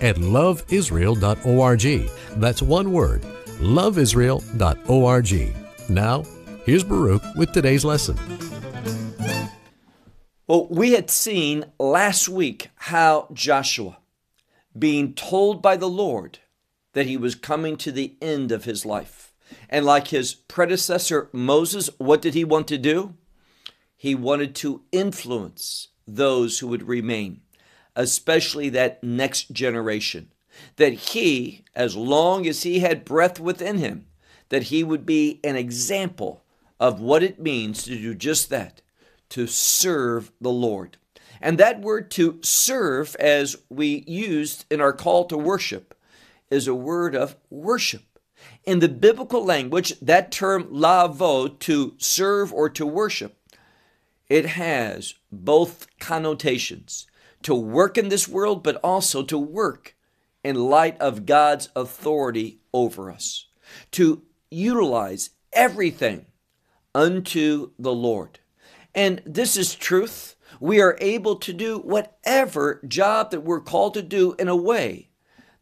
at loveisrael.org. That's one word, loveisrael.org. Now, here's Baruch with today's lesson. Well, we had seen last week how Joshua, being told by the Lord that he was coming to the end of his life, and like his predecessor Moses, what did he want to do? He wanted to influence those who would remain, especially that next generation. That he, as long as he had breath within him, that he would be an example of what it means to do just that, to serve the Lord. And that word to serve, as we used in our call to worship, is a word of worship. In the biblical language, that term lavo, to serve or to worship, it has both connotations to work in this world, but also to work in light of God's authority over us, to utilize everything unto the Lord. And this is truth. We are able to do whatever job that we're called to do in a way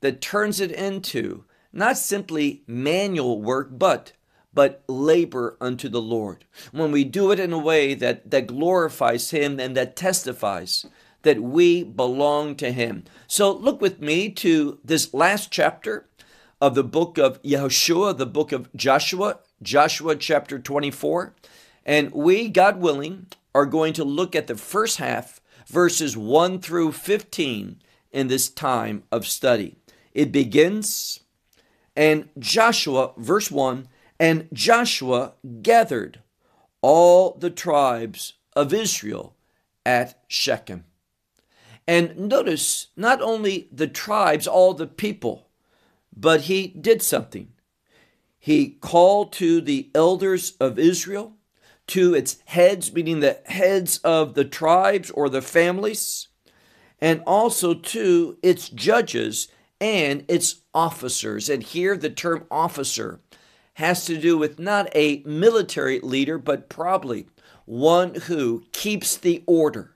that turns it into not simply manual work, but but labor unto the Lord. When we do it in a way that, that glorifies Him and that testifies that we belong to Him. So look with me to this last chapter of the book of Yehoshua, the book of Joshua, Joshua chapter 24. And we, God willing, are going to look at the first half, verses 1 through 15, in this time of study. It begins, and Joshua, verse 1 and Joshua gathered all the tribes of Israel at Shechem. And notice not only the tribes, all the people, but he did something. He called to the elders of Israel, to its heads, meaning the heads of the tribes or the families, and also to its judges and its officers. And here the term officer has to do with not a military leader, but probably one who keeps the order.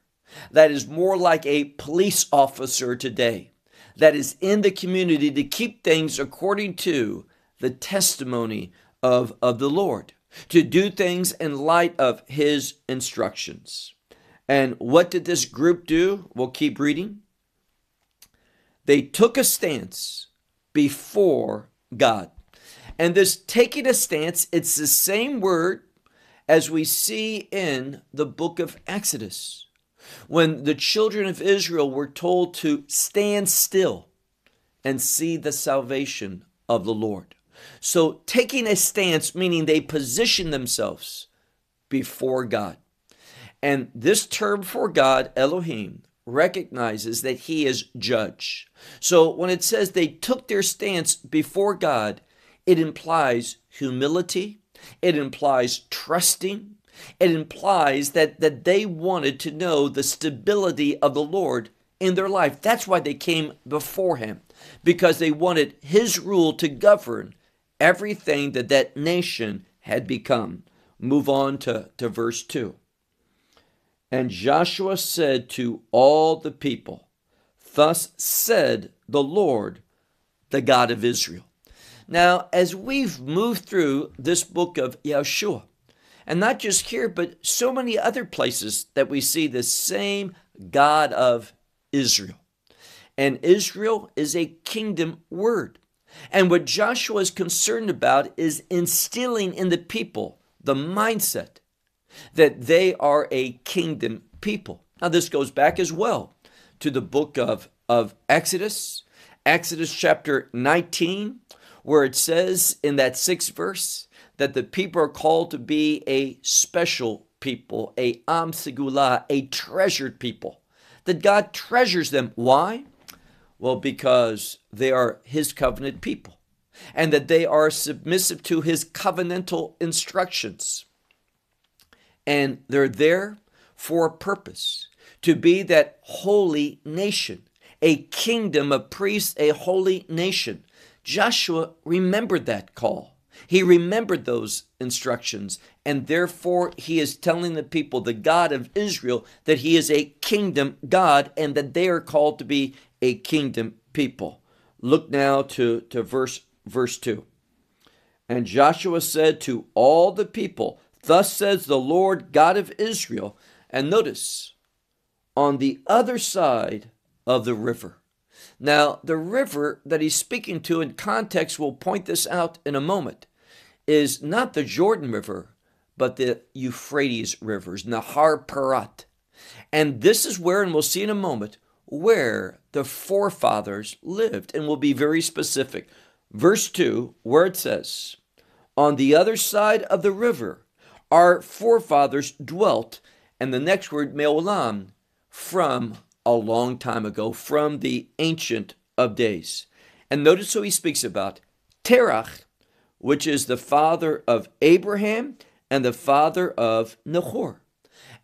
That is more like a police officer today, that is in the community to keep things according to the testimony of, of the Lord, to do things in light of his instructions. And what did this group do? We'll keep reading. They took a stance before God. And this taking a stance, it's the same word as we see in the book of Exodus. When the children of Israel were told to stand still and see the salvation of the Lord. So, taking a stance, meaning they position themselves before God. And this term for God, Elohim, recognizes that he is judge. So, when it says they took their stance before God, it implies humility, it implies trusting, it implies that, that they wanted to know the stability of the Lord in their life. That's why they came before Him, because they wanted His rule to govern everything that that nation had become. Move on to, to verse 2. And Joshua said to all the people, Thus said the Lord, the God of Israel. Now, as we've moved through this book of Yehoshua, and not just here, but so many other places that we see the same God of Israel. And Israel is a kingdom word. And what Joshua is concerned about is instilling in the people the mindset that they are a kingdom people. Now, this goes back as well to the book of, of Exodus, Exodus chapter 19, where it says in that sixth verse that the people are called to be a special people, a am segula, a treasured people, that God treasures them. Why? Well, because they are his covenant people and that they are submissive to his covenantal instructions. And they're there for a purpose to be that holy nation, a kingdom of priests, a holy nation. Joshua remembered that call. He remembered those instructions, and therefore he is telling the people, the God of Israel, that he is a kingdom God and that they are called to be a kingdom people. Look now to, to verse, verse 2. And Joshua said to all the people, Thus says the Lord God of Israel. And notice, on the other side of the river. Now, the river that he's speaking to in context, will point this out in a moment, is not the Jordan River, but the Euphrates rivers, Nahar Parat. And this is where, and we'll see in a moment, where the forefathers lived. And we'll be very specific. Verse 2, where it says, On the other side of the river, our forefathers dwelt. And the next word, Meolam, from a long time ago, from the ancient of days. And notice who he speaks about Terach, which is the father of Abraham and the father of Nahor.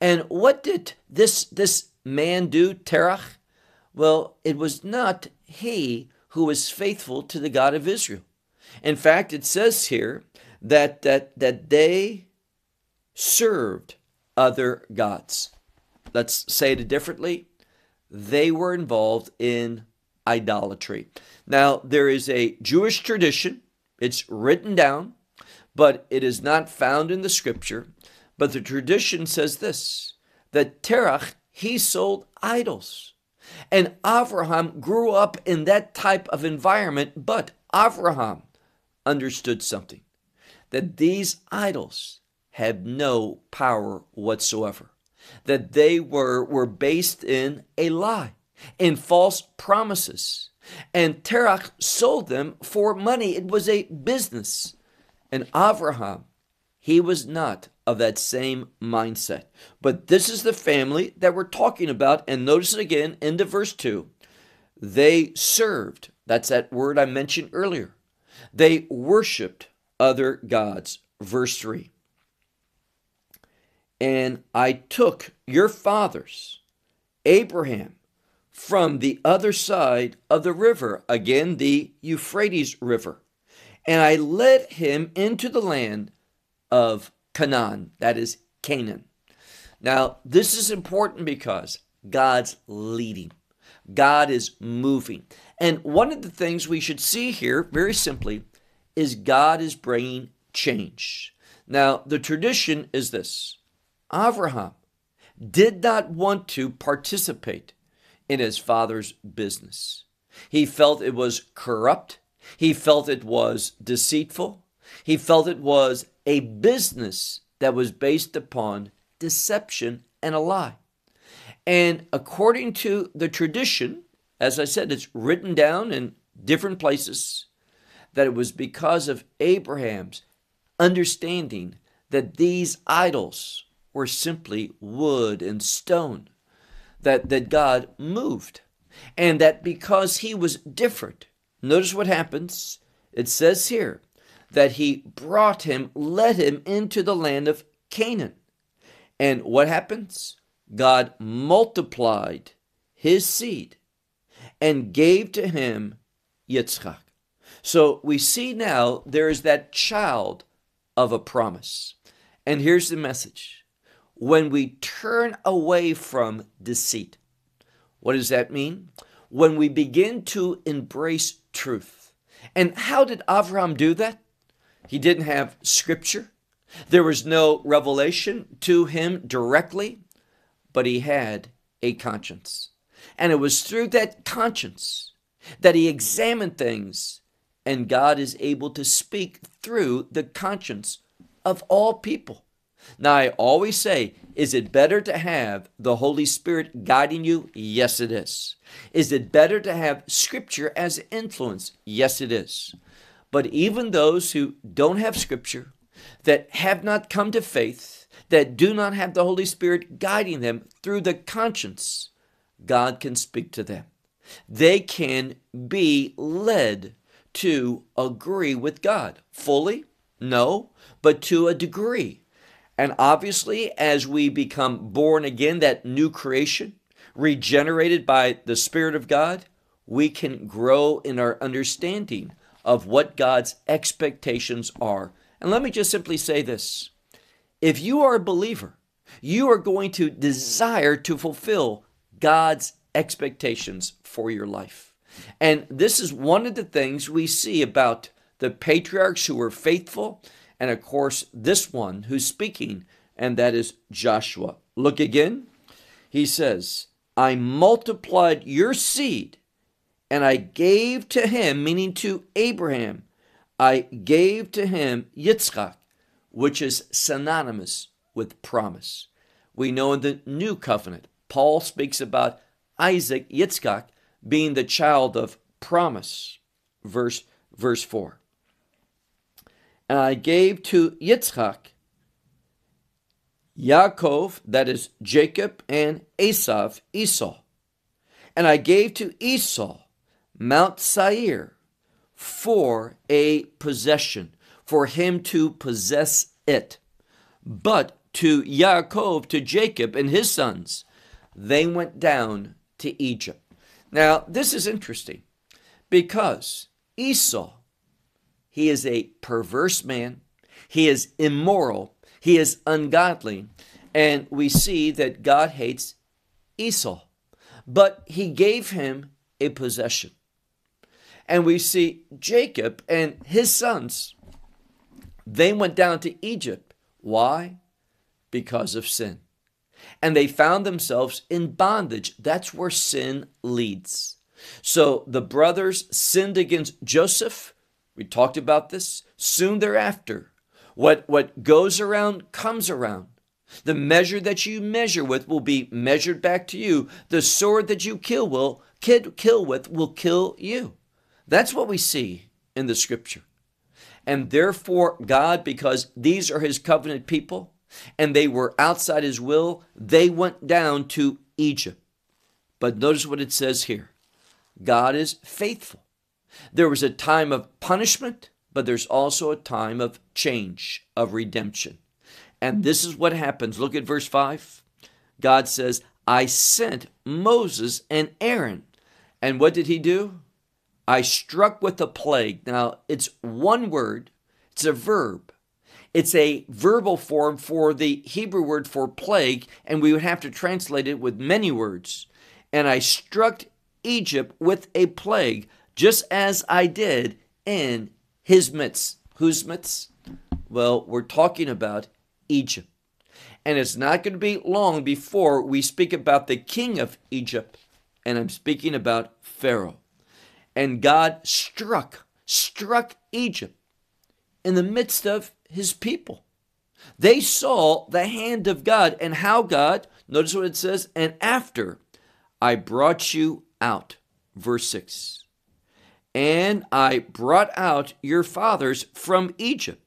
And what did this, this man do, Terach? Well, it was not he who was faithful to the God of Israel. In fact, it says here that, that, that they served other gods. Let's say it differently. They were involved in idolatry. Now, there is a Jewish tradition, it's written down, but it is not found in the scripture. But the tradition says this that Terach, he sold idols. And Avraham grew up in that type of environment, but Avraham understood something that these idols had no power whatsoever, that they were, were based in a lie, in false promises. And Terach sold them for money. It was a business. And Avraham, he was not of that same mindset. But this is the family that we're talking about. And notice it again into verse 2. They served, that's that word I mentioned earlier. They worshiped other gods. Verse 3. And I took your fathers, Abraham, from the other side of the river, again the Euphrates River, and I led him into the land of Canaan, that is Canaan. Now, this is important because God's leading, God is moving. And one of the things we should see here, very simply, is God is bringing change. Now, the tradition is this Abraham did not want to participate in his father's business. He felt it was corrupt, he felt it was deceitful, he felt it was a business that was based upon deception and a lie. And according to the tradition, as I said, it's written down in different places that it was because of Abraham's understanding that these idols were simply wood and stone, that, that God moved. And that because he was different, notice what happens. It says here that he brought him, led him into the land of Canaan. And what happens? God multiplied his seed and gave to him Yitzchak. So we see now there is that child of a promise. And here's the message when we turn away from deceit, what does that mean? When we begin to embrace truth. And how did Avram do that? He didn't have scripture. There was no revelation to him directly, but he had a conscience. And it was through that conscience that he examined things, and God is able to speak through the conscience of all people. Now, I always say, is it better to have the Holy Spirit guiding you? Yes, it is. Is it better to have Scripture as influence? Yes, it is. But even those who don't have Scripture, that have not come to faith, that do not have the Holy Spirit guiding them through the conscience, God can speak to them. they can be led to agree with God. Fully? No, but to a degree. And obviously, as we become born again, that new creation, regenerated by the Spirit of God, we can grow in our understanding of what God's expectations are. And let me just simply say this if you are a believer, you are going to desire to fulfill God's expectations for your life. And this is one of the things we see about the patriarchs who were faithful, and of course, this one who's speaking, and that is Joshua. Look again. He says, I multiplied your seed, and I gave to him, meaning to Abraham, I gave to him Yitzchak, which is synonymous with promise. We know in the new covenant, Paul speaks about Isaac, Yitzchak, being the child of promise. Verse, verse 4. And I gave to Yitzchak Yaakov, that is Jacob, and Esav, Esau. And I gave to Esau Mount Seir for a possession, for him to possess it. But to Yaakov, to Jacob and his sons, they went down to Egypt. Now, this is interesting because Esau, he is a perverse man, he is immoral, he is ungodly, and we see that God hates Esau. But he gave him a possession. And we see Jacob and his sons, they went down to Egypt. Why? Because of sin and they found themselves in bondage. That's where sin leads. So the brothers sinned against Joseph. We talked about this. Soon thereafter, what, what goes around comes around. The measure that you measure with will be measured back to you. The sword that you kill will kill with will kill you. That's what we see in the scripture. And therefore, God, because these are his covenant people, and they were outside his will, they went down to Egypt. But notice what it says here God is faithful. There was a time of punishment, but there's also a time of change, of redemption. And this is what happens. Look at verse 5. God says, I sent Moses and Aaron. And what did he do? I struck with a plague. Now, it's one word, it's a verb. It's a verbal form for the Hebrew word for plague, and we would have to translate it with many words. And I struck Egypt with a plague, just as I did in his midst. Whose midst? Well, we're talking about Egypt. And it's not going to be long before we speak about the king of Egypt, and I'm speaking about Pharaoh. And God struck, struck Egypt in the midst of his people. They saw the hand of God and how God, notice what it says, and after I brought you out. Verse 6. And I brought out your fathers from Egypt,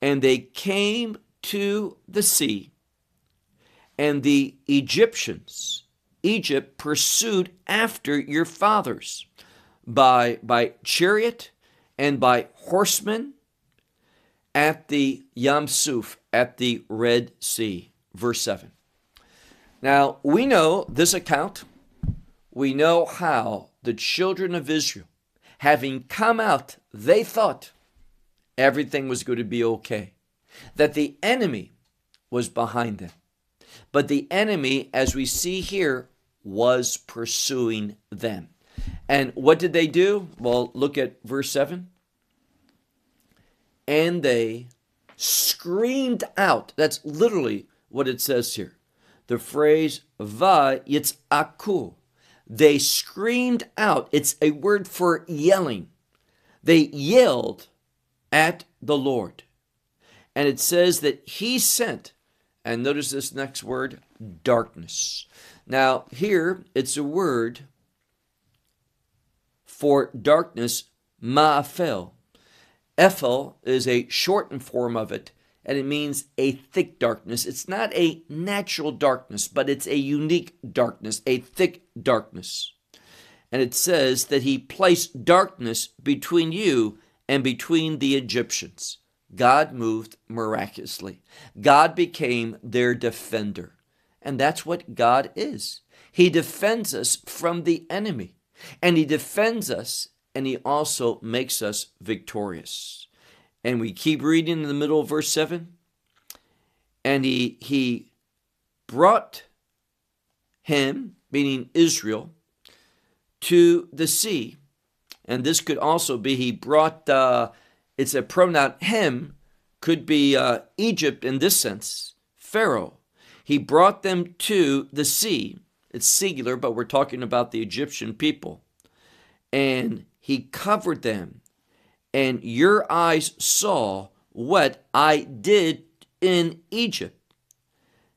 and they came to the sea, and the Egyptians, Egypt pursued after your fathers by, by chariot and by horsemen at the Yam Suf, at the Red Sea. Verse 7. Now, we know this account. We know how the children of Israel, having come out, they thought everything was going to be okay, that the enemy was behind them. But the enemy, as we see here, was pursuing them. And what did they do? Well, look at verse 7 and they screamed out. That's literally what it says here. The phrase va yitz'aku. They screamed out. It's a word for yelling. They yelled at the Lord. And it says that he sent, and notice this next word, darkness. Now, here it's a word for darkness, ma'afel. Ephel is a shortened form of it, and it means a thick darkness. It's not a natural darkness, but it's a unique darkness, a thick darkness. And it says that he placed darkness between you and between the Egyptians. God moved miraculously. God became their defender. And that's what God is. He defends us from the enemy, and He defends us, and He also makes us victorious. And we keep reading in the middle of verse 7 and He, he brought him, meaning Israel, to the sea. And this could also be He brought, uh, it's a pronoun, him, could be uh, Egypt in this sense, Pharaoh. He brought them to the sea. It's singular, but we're talking about the Egyptian people. And he covered them. And your eyes saw what I did in Egypt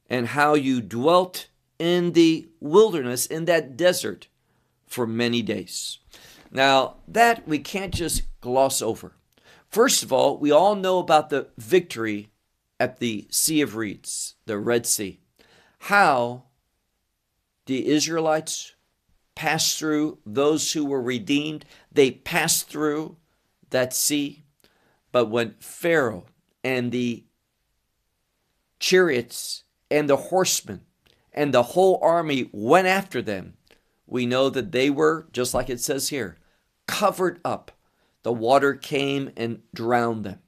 and how you dwelt in the wilderness, in that desert, for many days. Now, that we can't just gloss over. First of all, we all know about the victory at the Sea of Reeds, the Red Sea. How the Israelites passed through, those who were redeemed, they passed through that sea. But when Pharaoh and the chariots and the horsemen and the whole army went after them, we know that they were, just like it says here, covered up. The water came and drowned them.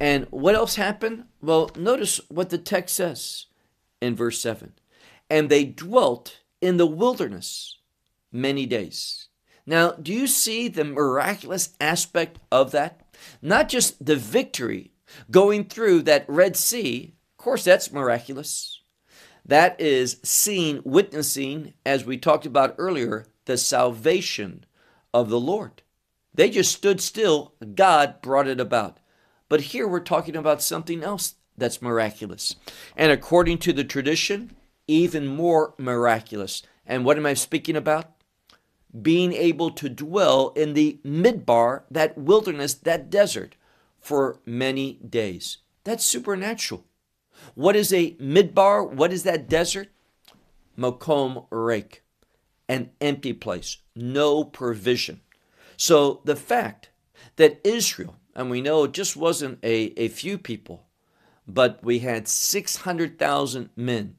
And what else happened? Well, notice what the text says in verse 7 And they dwelt in the wilderness many days. Now, do you see the miraculous aspect of that? Not just the victory going through that Red Sea, of course, that's miraculous. That is seeing, witnessing, as we talked about earlier, the salvation of the Lord. They just stood still, God brought it about. But here we're talking about something else that's miraculous. And according to the tradition, even more miraculous. And what am I speaking about? Being able to dwell in the midbar, that wilderness, that desert, for many days. That's supernatural. What is a midbar? What is that desert? Mokom Rake, an empty place, no provision. So the fact that Israel, and we know it just wasn't a, a few people, but we had 600,000 men,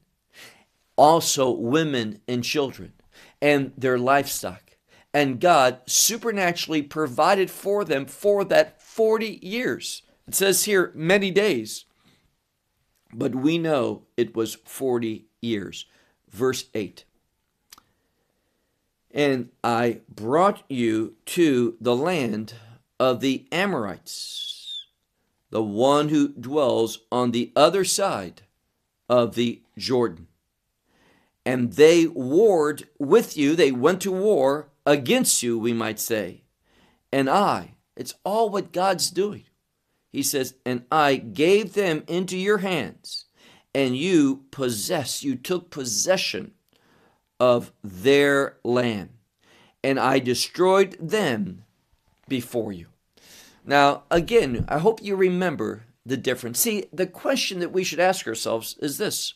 also women and children, and their livestock. And God supernaturally provided for them for that 40 years. It says here, many days but we know it was 40 years. Verse 8 And I brought you to the land of the Amorites, the one who dwells on the other side of the Jordan. And they warred with you, they went to war against you, we might say. And I, it's all what God's doing he says, And I gave them into your hands, and you possess, you took possession of their land, and I destroyed them before you. Now, again, I hope you remember the difference. See, the question that we should ask ourselves is this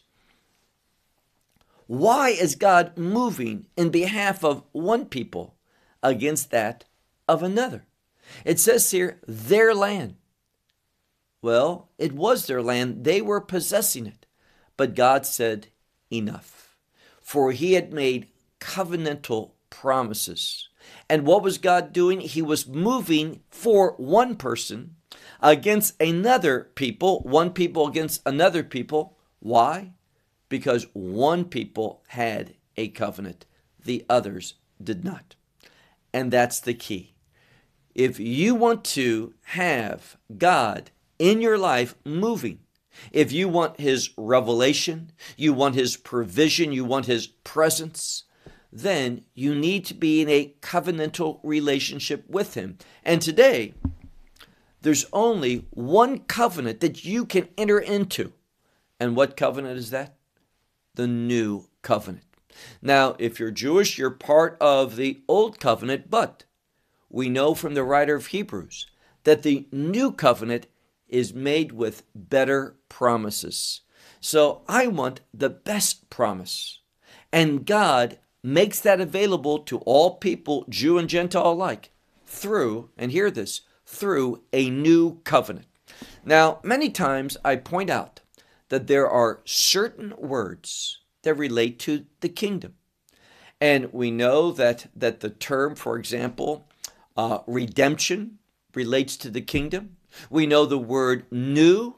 Why is God moving in behalf of one people against that of another? It says here, their land. Well, it was their land, they were possessing it. But God said, Enough. For he had made covenantal promises. And what was God doing? He was moving for one person against another people, one people against another people. Why? Because one people had a covenant, the others did not. And that's the key. If you want to have God in your life moving. If you want His revelation, you want His provision, you want His presence, then you need to be in a covenantal relationship with Him. And today, there's only one covenant that you can enter into. And what covenant is that? The new covenant. Now, if you're Jewish, you're part of the old covenant, but we know from the writer of Hebrews that the new covenant is made with better promises. So I want the best promise. And God makes that available to all people, Jew and Gentile alike, through, and hear this, through a new covenant. Now, many times I point out that there are certain words that relate to the kingdom. And we know that, that the term, for example, uh, redemption relates to the kingdom. We know the word new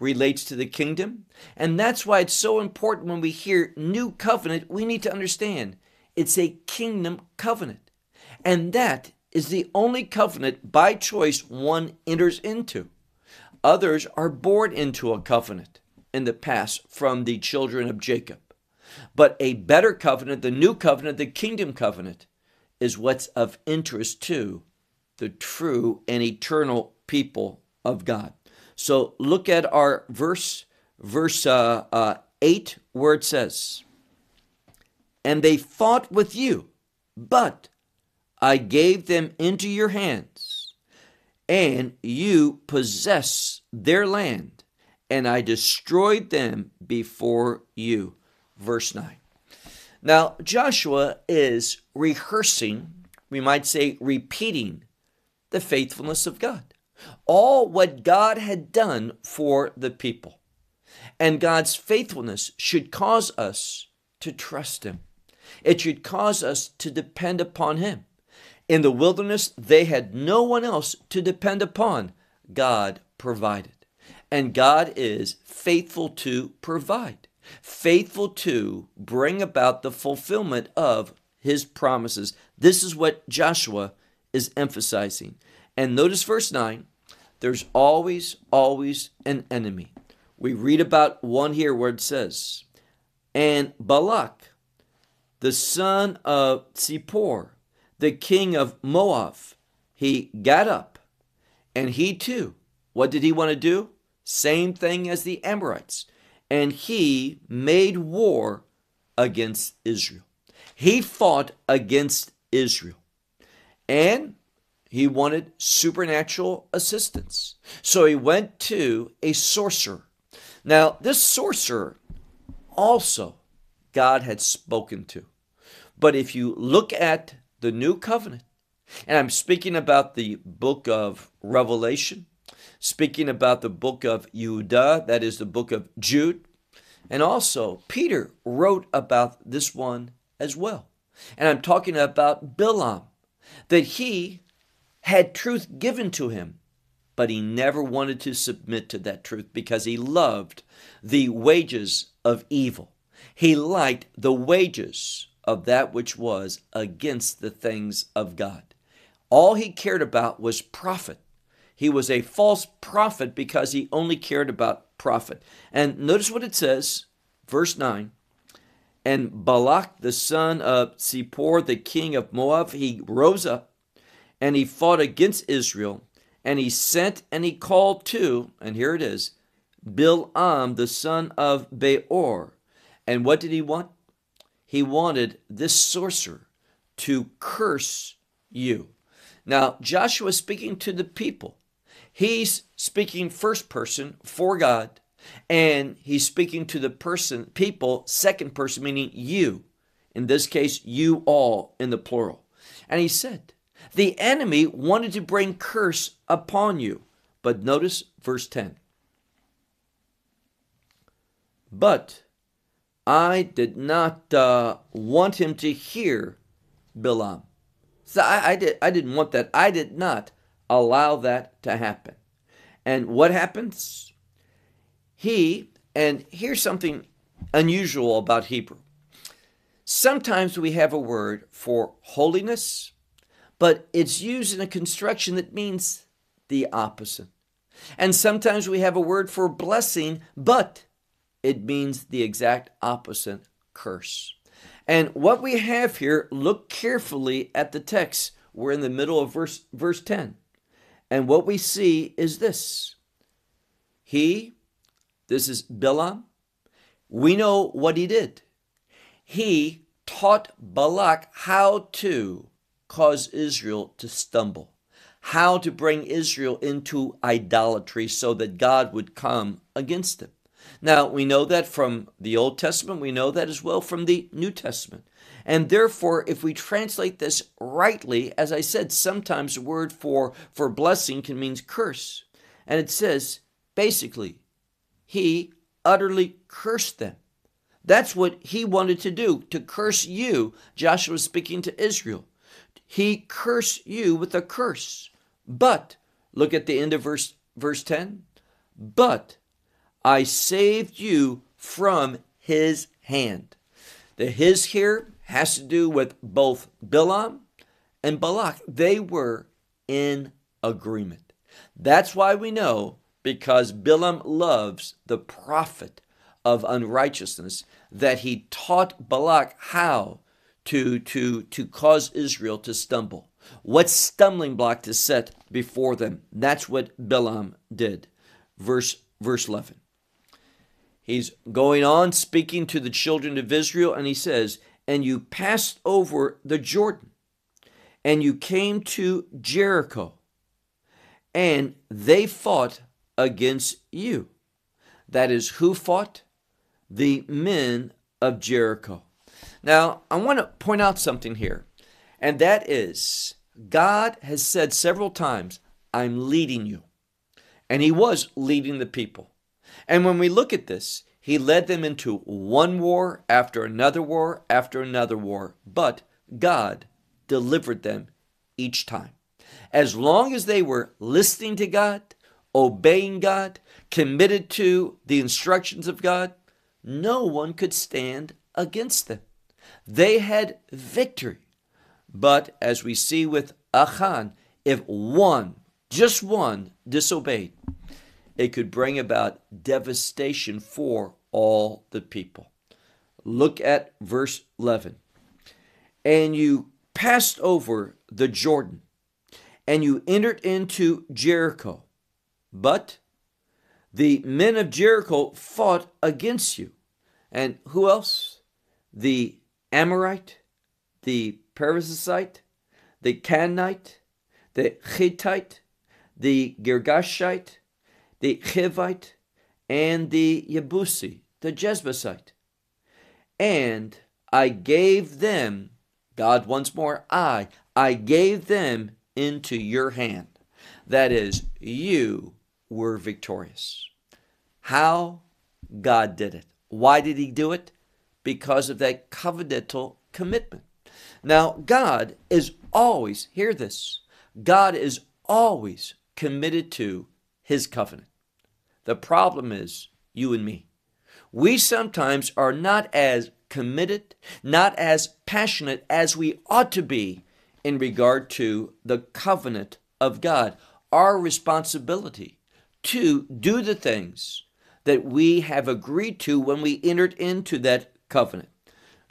relates to the kingdom. And that's why it's so important when we hear new covenant, we need to understand it's a kingdom covenant. And that is the only covenant by choice one enters into. Others are born into a covenant in the past from the children of Jacob. But a better covenant, the new covenant, the kingdom covenant, is what's of interest to the true and eternal people of God. So look at our verse, verse uh, uh, 8, where it says, And they fought with you, but I gave them into your hands, and you possess their land, and I destroyed them before you. Verse 9. Now, Joshua is rehearsing, we might say repeating, the faithfulness of God all what God had done for the people. And God's faithfulness should cause us to trust Him. It should cause us to depend upon Him. In the wilderness, they had no one else to depend upon. God provided. And God is faithful to provide, faithful to bring about the fulfillment of His promises. This is what Joshua is emphasizing. And notice verse 9 there's always, always an enemy. We read about one here where it says, And Balak, the son of Zippor, the king of Moab, he got up and he too, what did he want to do? Same thing as the Amorites. And he made war against Israel. He fought against Israel. And he wanted supernatural assistance. So he went to a sorcerer. Now, this sorcerer also God had spoken to. But if you look at the new covenant, and I'm speaking about the book of Revelation, speaking about the book of Judah, that is the book of Jude, and also Peter wrote about this one as well. And I'm talking about Bilam, that he had truth given to him, but he never wanted to submit to that truth because he loved the wages of evil. He liked the wages of that which was against the things of God. All he cared about was profit. He was a false prophet because he only cared about profit. And notice what it says, verse 9. And Balak, the son of Zippor, the king of Moab, he rose up and he fought against Israel, and he sent and he called to, and here it is, Bil'am, the son of Beor. And what did he want? He wanted this sorcerer to curse you. Now, Joshua is speaking to the people. He's speaking first person for God, and he's speaking to the person, people, second person, meaning you. In this case, you all in the plural. And he said, the enemy wanted to bring curse upon you. But notice verse 10. But I did not uh, want him to hear Bilam. So I, I, did, I didn't want that. I did not allow that to happen. And what happens? He, and here's something unusual about Hebrew. Sometimes we have a word for holiness but it's used in a construction that means the opposite. And sometimes we have a word for blessing, but it means the exact opposite curse. And what we have here, look carefully at the text. We're in the middle of verse, verse 10. And what we see is this He, this is Bilam, we know what he did. He taught Balak how to cause Israel to stumble, how to bring Israel into idolatry so that God would come against them. Now, we know that from the Old Testament, we know that as well from the New Testament. And therefore, if we translate this rightly, as I said, sometimes the word for, for blessing can mean curse. And it says, basically, he utterly cursed them. That's what he wanted to do, to curse you. Joshua speaking to Israel. He cursed you with a curse. But, look at the end of verse, verse 10. But I saved you from his hand. The his here has to do with both Bilam and Balak. They were in agreement. That's why we know because Bilam loves the profit of unrighteousness that he taught Balak how to, to, to cause Israel to stumble. What stumbling block to set before them. That's what Bilam did. Verse, verse 11. He's going on speaking to the children of Israel, and he says, And you passed over the Jordan, and you came to Jericho, and they fought against you. That is, who fought? The men of Jericho. Now, I want to point out something here, and that is God has said several times, I'm leading you. And he was leading the people. And when we look at this, he led them into one war after another war after another war, but God delivered them each time. As long as they were listening to God, obeying God, committed to the instructions of God, no one could stand against them. They had victory. But as we see with Achan, if one, just one, disobeyed, it could bring about devastation for all the people. Look at verse 11. And you passed over the Jordan, and you entered into Jericho. But the men of Jericho fought against you. And who else? The Amorite, the Perizzite, the Canaanite, the Hittite, the Girgashite, the Hivite, and the Yebusi, the Jebusite. And I gave them, God once more, I, I gave them into your hand. That is, you were victorious. How? God did it. Why did he do it? Because of that covenantal commitment. Now, God is always, hear this, God is always committed to his covenant. The problem is you and me. We sometimes are not as committed, not as passionate as we ought to be in regard to the covenant of God, our responsibility to do the things that we have agreed to when we entered into that covenant.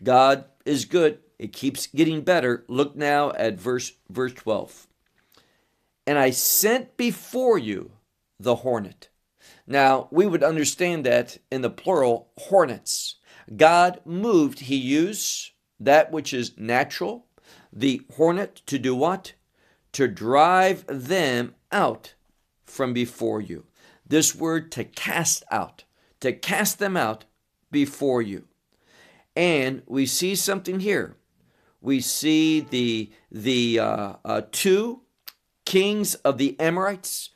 God is good. It keeps getting better. Look now at verse verse 12. And I sent before you the hornet. Now, we would understand that in the plural, hornets. God moved, he used that which is natural, the hornet, to do what? To drive them out from before you. This word to cast out, to cast them out before you. And we see something here. We see the the uh, uh, two kings of the Amorites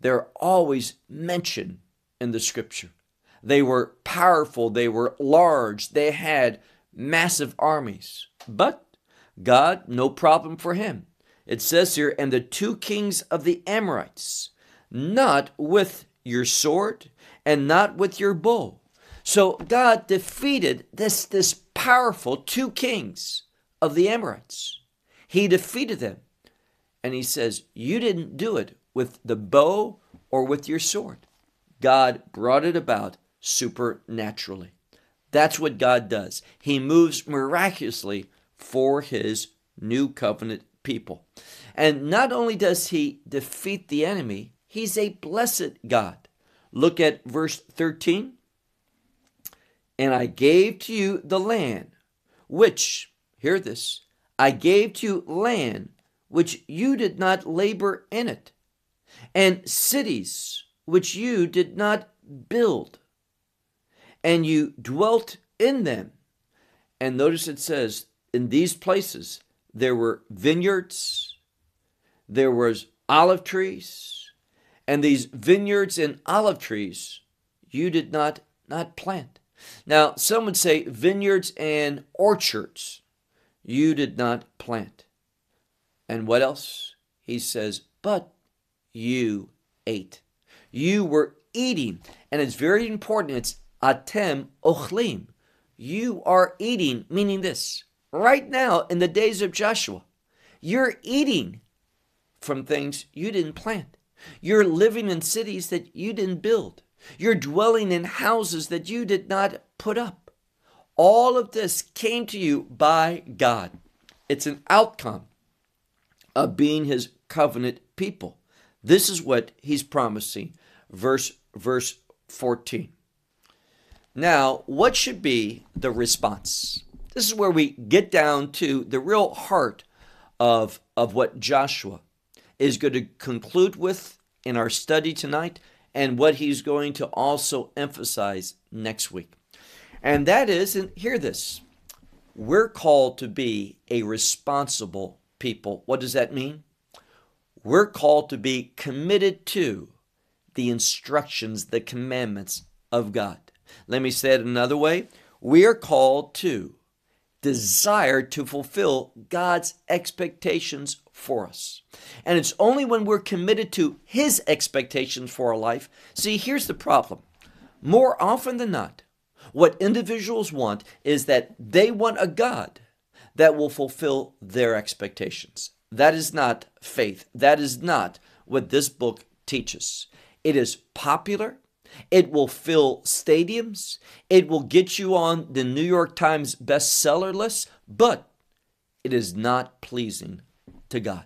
they're always mentioned in the scripture. They were powerful, they were large, they had massive armies. But God, no problem for him. It says here, and the two kings of the Amorites, not with your sword and not with your bow. So God defeated this, this powerful two kings of the Amorites. He defeated them. And he says, You didn't do it with the bow or with your sword. God brought it about supernaturally. That's what God does. He moves miraculously for his new covenant people. And not only does he defeat the enemy, he's a blessed God. Look at verse 13. And I gave to you the land, which, hear this, I gave to you land which you did not labor in it, and cities which you did not build, and you dwelt in them. And notice it says in these places there were vineyards, there was olive trees, and these vineyards and olive trees you did not not plant. Now, some would say vineyards and orchards you did not plant. And what else? He says, but you ate. You were eating. And it's very important. It's atem ochlim. You are eating, meaning this. Right now, in the days of Joshua, you're eating from things you didn't plant. You're living in cities that you didn't build. You're dwelling in houses that you did not put up. All of this came to you by God. It's an outcome of being his covenant people. This is what he's promising. Verse verse 14. Now, what should be the response? This is where we get down to the real heart of, of what Joshua is going to conclude with in our study tonight and what he's going to also emphasize next week. And that is, and hear this, we're called to be a responsible people. What does that mean? We're called to be committed to the instructions, the commandments of God. Let me say it another way. We are called to desire to fulfill God's expectations for us. And it's only when we're committed to His expectations for our life. See, here's the problem. More often than not, what individuals want is that they want a God that will fulfill their expectations. That is not faith. That is not what this book teaches. It is popular. It will fill stadiums. It will get you on the New York Times bestseller list, but it is not pleasing to God.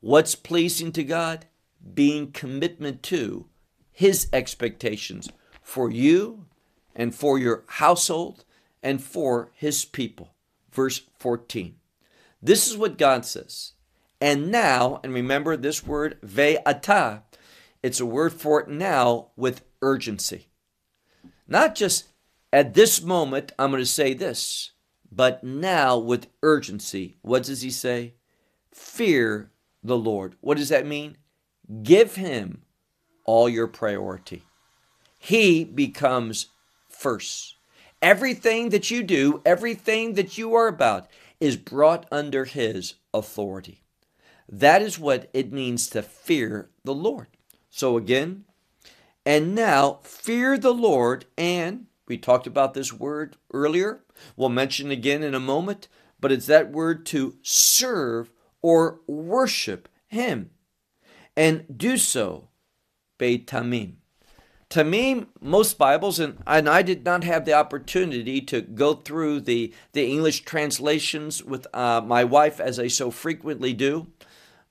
What's pleasing to God? Being commitment to His expectations for you and for your household and for His people. Verse 14. This is what God says. And now, and remember this word, ve'ata, it's a word for it now with urgency. Not just at this moment, I'm going to say this, but now with urgency. What does he say? Fear the Lord. What does that mean? Give him all your priority. He becomes first. Everything that you do, everything that you are about, is brought under his authority. That is what it means to fear the Lord. So again, and now fear the Lord, and we talked about this word earlier. We'll mention again in a moment, but it's that word to serve or worship Him. And do so, Be Tamim. Tamim, most Bibles, and, and I did not have the opportunity to go through the, the English translations with uh, my wife as I so frequently do,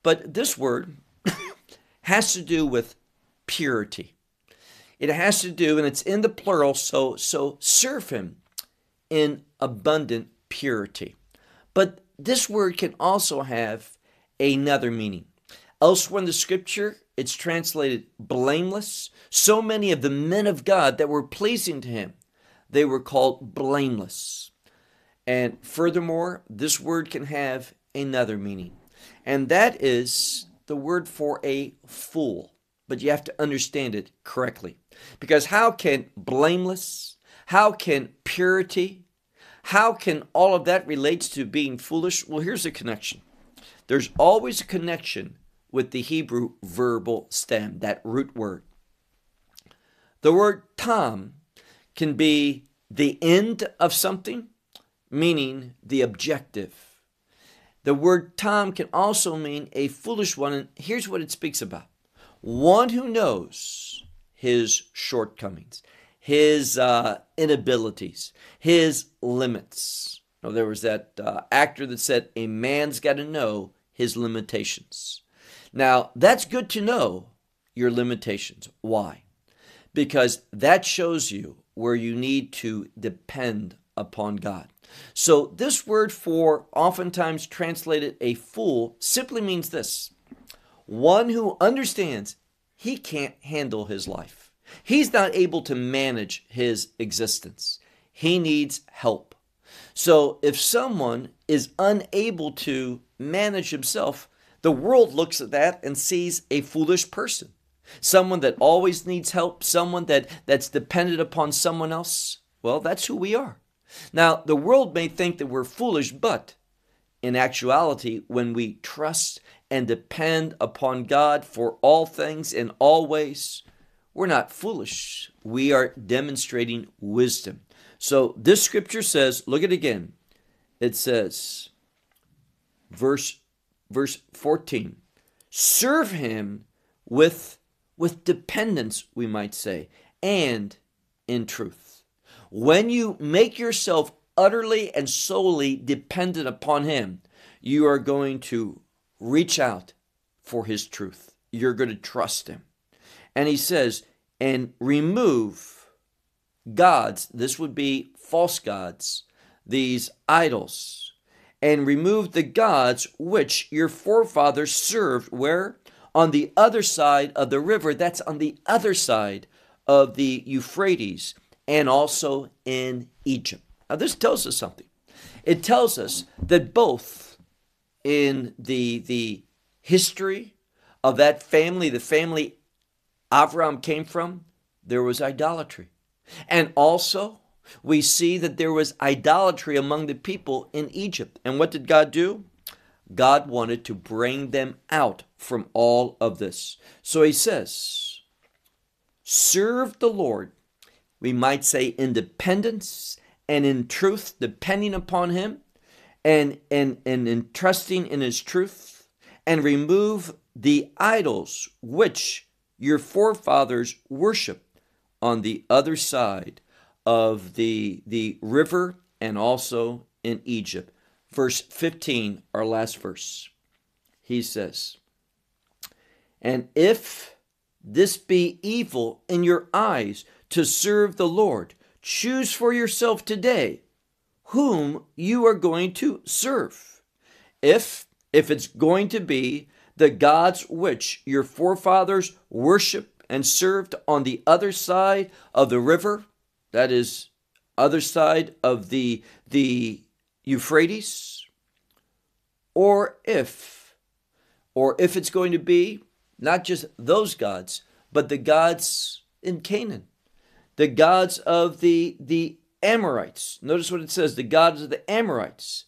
but this word has to do with purity. It has to do, and it's in the plural, so, so serve him in abundant purity. But this word can also have another meaning. Elsewhere in the scripture, it's translated blameless. So many of the men of God that were pleasing to him, they were called blameless. And furthermore, this word can have another meaning, and that is the word for a fool. But you have to understand it correctly. Because how can blameless, how can purity, how can all of that relate to being foolish? Well, here's a connection. There's always a connection with the Hebrew verbal stem, that root word. The word tam can be the end of something, meaning the objective. The word tam can also mean a foolish one, and here's what it speaks about one who knows his shortcomings, his uh, inabilities, his limits. Now, there was that uh, actor that said, A man's got to know his limitations. Now, that's good to know your limitations. Why? Because that shows you where you need to depend upon God. So, this word for oftentimes translated a fool simply means this one who understands he can't handle his life. He's not able to manage his existence. He needs help. So if someone is unable to manage himself, the world looks at that and sees a foolish person. Someone that always needs help, someone that, that's dependent upon someone else. Well, that's who we are. Now, the world may think that we're foolish, but in actuality, when we trust and depend upon God for all things in all ways, we're not foolish. We are demonstrating wisdom. So this scripture says, look at it again. It says, verse verse 14, serve him with with dependence, we might say, and in truth. When you make yourself utterly and solely dependent upon him, you are going to reach out for his truth. You're going to trust him. And he says, and remove gods, this would be false gods, these idols, and remove the gods which your forefathers served where? On the other side of the river. That's on the other side of the Euphrates and also in Egypt. Now, this tells us something. It tells us that both in the, the history of that family, the family Avram came from, there was idolatry. And also, we see that there was idolatry among the people in Egypt. And what did God do? God wanted to bring them out from all of this. So he says, serve the Lord. We might say independence and in truth, depending upon him and, and, and in trusting in his truth, and remove the idols which your forefathers worshiped on the other side of the, the river and also in Egypt. Verse 15, our last verse. He says, And if this be evil in your eyes to serve the Lord, choose for yourself today whom you are going to serve. If if it's going to be the gods which your forefathers worship and served on the other side of the river, that is, other side of the, the Euphrates, or if, or if it's going to be not just those gods, but the gods in Canaan, the gods of the, the Amorites. Notice what it says the gods of the Amorites,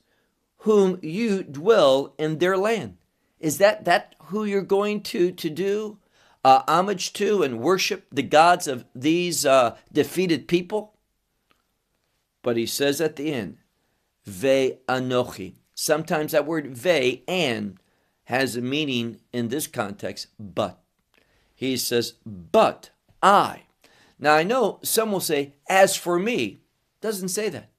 whom you dwell in their land. Is that that who you're going to to do? uh, homage to and worship the gods of these uh, defeated people? But he says at the end, Ve anochi. Sometimes that word ve and has a meaning in this context, but. He says, but I. Now I know some will say, as for me. Doesn't say that.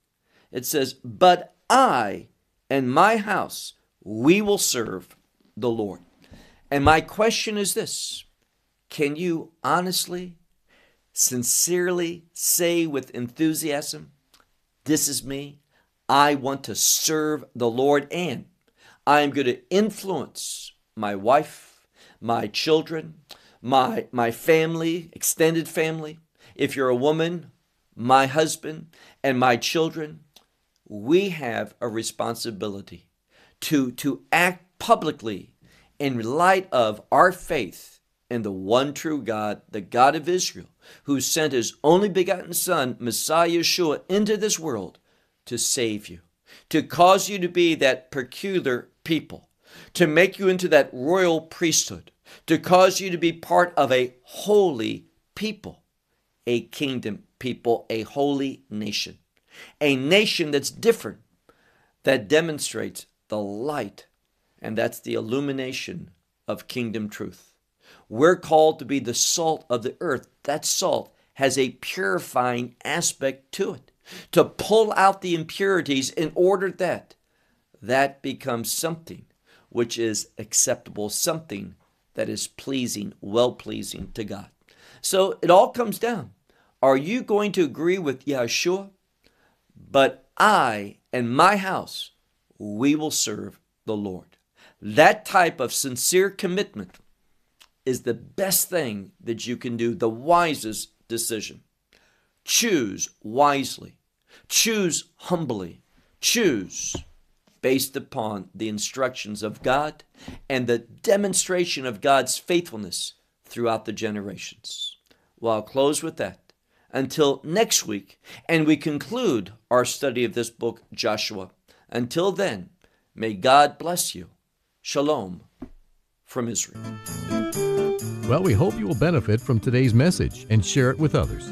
It says, but I and my house, we will serve the Lord. And my question is this can you honestly, sincerely say with enthusiasm, This is me. I want to serve the Lord and I am going to influence my wife, my children, my, my family, extended family. If you're a woman, my husband, and my children, we have a responsibility to, to act publicly in light of our faith in the one true God, the God of Israel, who sent his only begotten Son, Messiah Yeshua, into this world to save you, to cause you to be that peculiar people, to make you into that royal priesthood, to cause you to be part of a holy people, a kingdom people, a holy nation, a nation that's different, that demonstrates the light, and that's the illumination of kingdom truth. We're called to be the salt of the earth. That salt has a purifying aspect to it, to pull out the impurities in order that that becomes something which is acceptable, something that is pleasing, well pleasing to God. So it all comes down. Are you going to agree with Yeshua? But I and my house, we will serve the Lord. That type of sincere commitment is the best thing that you can do, the wisest decision. Choose wisely, choose humbly, choose based upon the instructions of God and the demonstration of God's faithfulness throughout the generations. Well, I'll close with that until next week, and we conclude our study of this book, Joshua. Until then, may God bless you. Shalom from Israel. Well, we hope you will benefit from today's message and share it with others.